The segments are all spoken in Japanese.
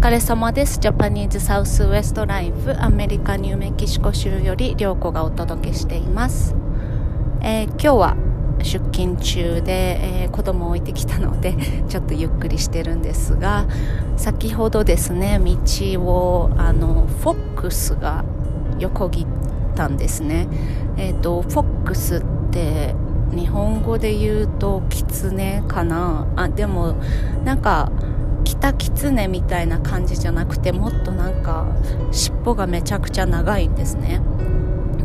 疲れ様です。ジャパニーズサウスウエストライフアメリカニューメキシコ州より涼子がお届けしています。えー、今日は出勤中で、えー、子供を置いてきたので ちょっとゆっくりしてるんですが先ほどですね道をあのフォックスが横切ったんですねえっ、ー、とフォックスって日本語で言うとキツネかな？あでもなんか北キツネみたいな感じじゃなくてもっとなんか尻尾がめちゃくちゃ長いんですね。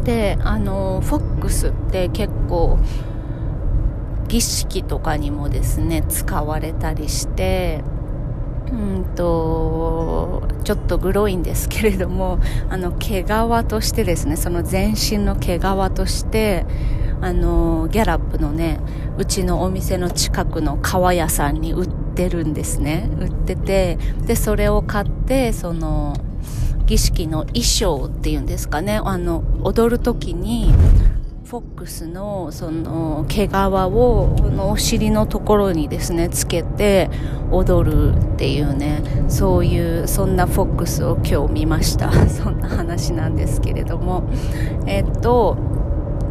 であのフォックスって結構儀式とかにもですね使われたりしてうんとちょっとグロいんですけれどもあの毛皮としてですねその全身の毛皮としてあのギャラップのねうちのお店の近くの革屋さんに売ってるんですね。売っててでそれを買ってその儀式の衣装っていうんですかね。あの踊る時にフォックスのその毛皮をこのお尻のところにですねつけて踊るっていうね。そういうそんなフォックスを今日見ました。そんな話なんですけれども。えっと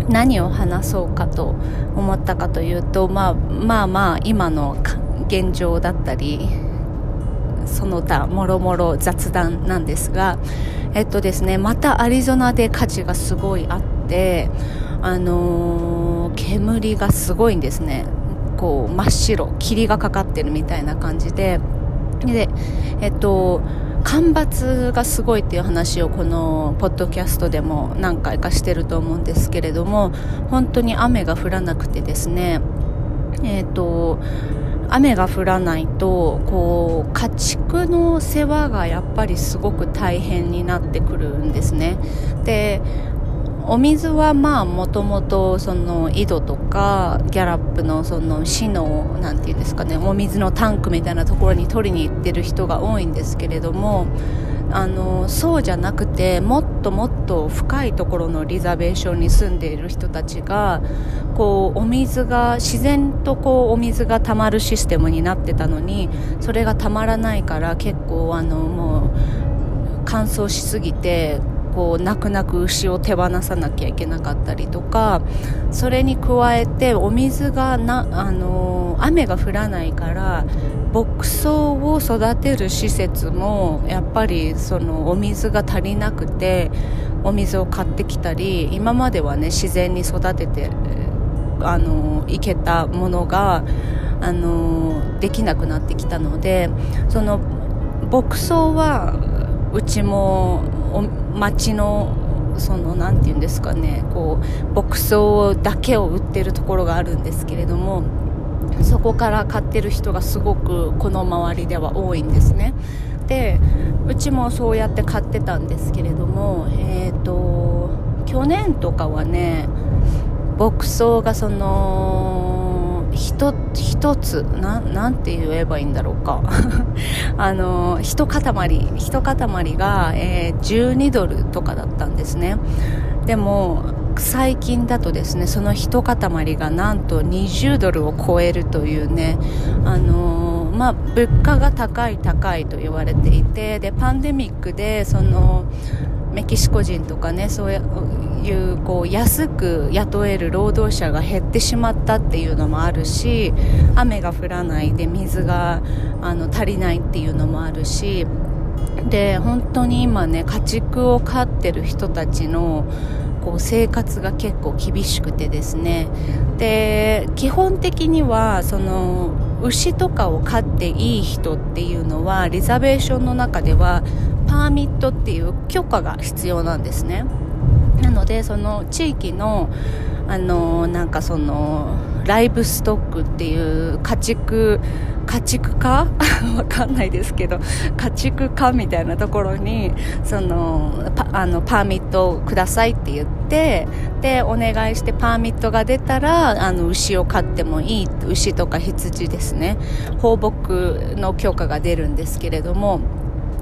何を話そうかと思ったかというと、まあ、まあまあ今の現状だったりその他もろもろ雑談なんですがえっとですねまたアリゾナで火事がすごいあってあのー、煙がすごいんですね。こう真っ白霧がかかってるみたいな感じで。でえっと干ばつがすごいっていう話をこのポッドキャストでも何回かしてると思うんですけれども本当に雨が降らなくてですねえっ、と雨が降らないとこう家畜の世話がやっぱりすごく大変になってくるんですね。でお水はまあもともとその井戸とかギャラップのその市のなんていうんですかねお水のタンクみたいなところに取りに行ってる人が多いんですけれどもあのそうじゃなくてもっともっと深いところのリザベーションに住んでいる人たちがこうお水が自然とこうお水がたまるシステムになってたのにそれがたまらないから結構あのもう乾燥しすぎてこう泣く泣く牛を手放さなきゃいけなかったりとかそれに加えてお水がな、あの雨が降らないから牧草を育てる施設もやっぱりそのお水が足りなくてお水を買ってきたり今まではね自然に育ててあのいけたものがあのできなくなってきたのでその牧草はうちも町のその何て言うんですかねこう牧草だけを売ってるところがあるんですけれどもそこから買ってる人がすごくこの周りでは多いんですね。でうちもそうやって買ってたんですけれどもえっ、ー、と去年とかはね牧草がその一一つななんて言えばいいんだろうか。あの一塊一塊が、えー、12ドルとかだったんですね。でも最近だとですねその一塊がなんと20ドルを超えるというねあのまあ、物価が高い高いと言われていてでパンデミックでそのメキシコ人とかねそういうこう安く雇える労働者が減ってしまったっていうのもあるし雨が降らないで水があの足りないっていうのもあるしで本当に今ね家畜を飼ってる人たちのこう生活が結構厳しくてですね。で基本的にはその牛とかを飼っていい人っていうのはリザベーションの中ではパーミットっていう許可が必要なんですね。なのでその地域のあのなんかそのライブストックっていう家畜家畜化？わかんないですけど家畜化みたいなところにそのパあのパーミットをくださいって言ってでお願いしてパーミットが出たらあの牛を飼ってもいい牛とか羊ですね。放牧の許可が出るんですけれども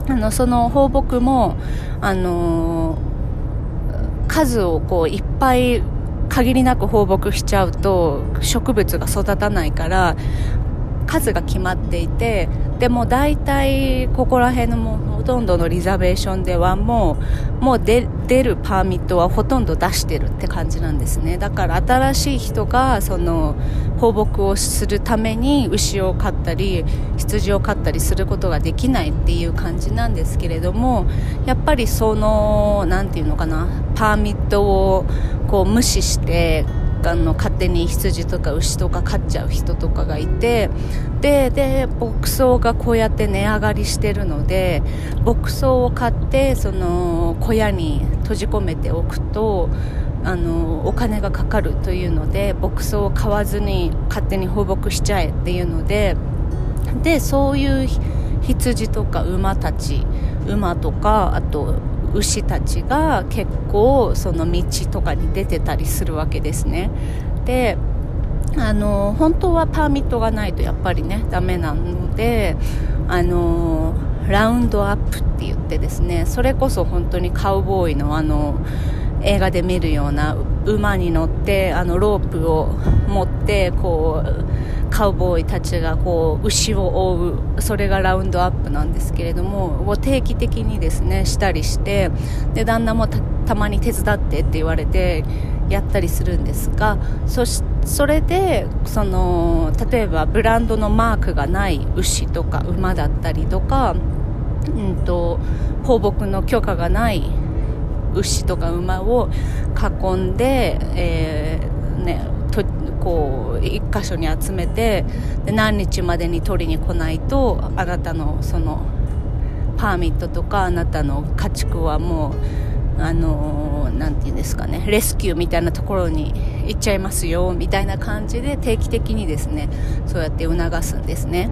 あのその放牧も、あのー、数をこういっぱい限りなく放牧しちゃうと植物が育たないから数が決まっていてでも大体ここら辺のもほとんどのリザベーションではもうもう出るパーミットはほとんど出してるって感じなんですね。だから新しい人がその放牧をするために牛を飼ったり羊を飼ったりすることができないっていう感じなんですけれどもやっぱりその何て言うのかなパーミットをこう無視してあの勝手に羊とか牛とか飼っちゃう人とかがいてでで牧草がこうやって値上がりしてるので牧草を買ってその小屋に閉じ込めておくとあのお金がかかるというので牧草を買わずに勝手に放牧しちゃえっていうのででそういう羊とか馬たち馬とかあと牛たちが結構その道とかに出てたりするわけですね。であの本当はパーミットがないとやっぱりねダメなのであのラウンドアップって言ってですねそれこそ本当にカウボーイのあの映画で見るような馬に乗ってあのロープを持ってこうカウボーイたちがこう牛を追うそれがラウンドアップなんですけれども定期的にですねしたりしてで旦那もたまに手伝ってって言われてやったりするんですがそしそれでその例えばブランドのマークがない牛とか馬だったりとか、うんと、放牧の許可がない牛とか馬を囲んで、えーね、とこう1箇所に集めてで何日までに取りに来ないとあなたのそのパーミットとかあなたの家畜はもうあの何て言うんですかねレスキューみたいなところに行っちゃいますよみたいな感じで定期的にですねそうやって促すんですね。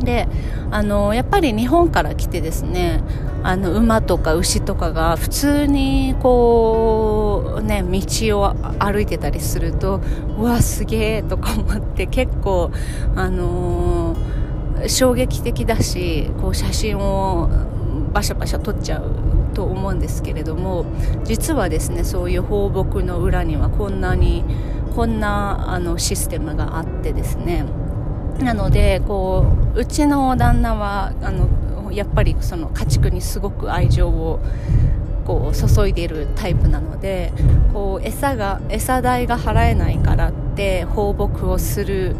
であのやっぱり日本から来てですねあの馬とか牛とかが普通にこうね道を歩いてたりするとうわすげえとか思って結構あのー、衝撃的だしこう写真をバシャバシャ撮っちゃうと思うんですけれども実はですねそういう放牧の裏にはこんなにこんなあのシステムがあってですねなのでこううちの旦那はあのやっぱりその家畜にすごく愛情をこう注いでいるタイプなのでこう餌が餌代が払えないからって放牧をする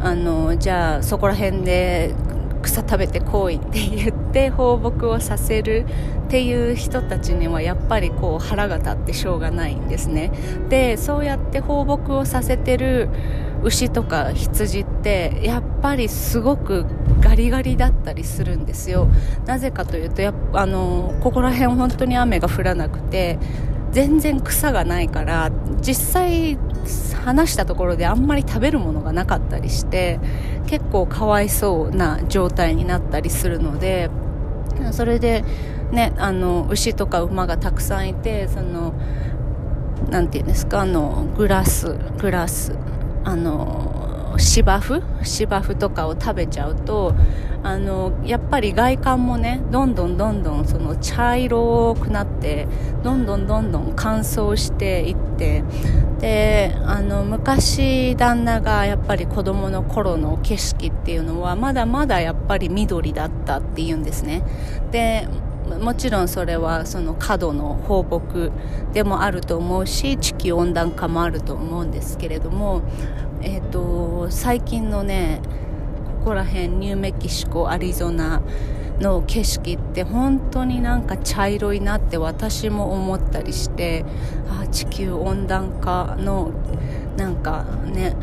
あのじゃあそこら辺で草食べてこいって言って放牧をさせるっていう人たちにはやっぱりこう腹が立ってしょうがないんですね。でそうやって放牧をさせてる牛とか羊ってやっぱりすごくガリガリだったりするんですよ。なぜかというとやあのここら辺本当に雨が降らなくて全然草がないから実際話したところであんまり食べるものがなかったりして結構かわいそうな状態になったりするのでそれでねあの牛とか馬がたくさんいてそのなんていうんですかあのグラスグラスあの芝生？芝生とかを食べちゃうとあのやっぱり外観もねどんどんどんどんその茶色くなってどんどんどんどん乾燥していってであの昔旦那がやっぱり子供の頃の景色っていうのはまだまだやっぱり緑だったっていうんですね。でもちろんそれはその過度の放牧でもあると思うし地球温暖化もあると思うんですけれども、えーと、最近のねここら辺ニューメキシコアリゾナの景色って本当になんか茶色いなって私も思ったりしてあ地球温暖化のなんかね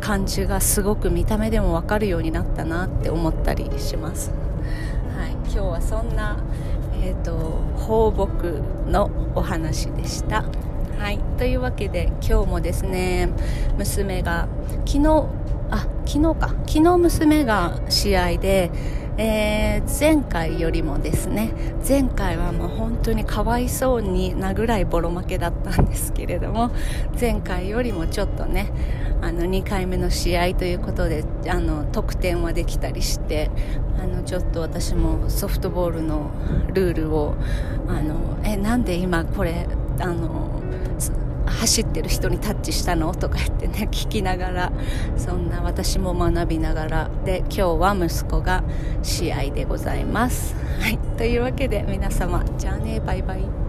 感じがすごく見た目でも分かるようになったなって思ったりします。はい、今日はそんなえーと、放牧のお話でした。はい、というわけで今日もですね娘が昨日あ昨日か昨日娘が試合でえー、前回よりもですね前回はもう本当にかわいそうになぐらいボロ負けだったんですけれども前回よりもちょっとねあの2回目の試合ということであの得点はできたりしてあのちょっと私もソフトボールのルールをあのえなんで今これあの走ってる人にタッチしたのとか言ってね聞きながらそんな私も学びながらで今日は息子が試合でございます。はい、というわけで皆様じゃあねバイバイ。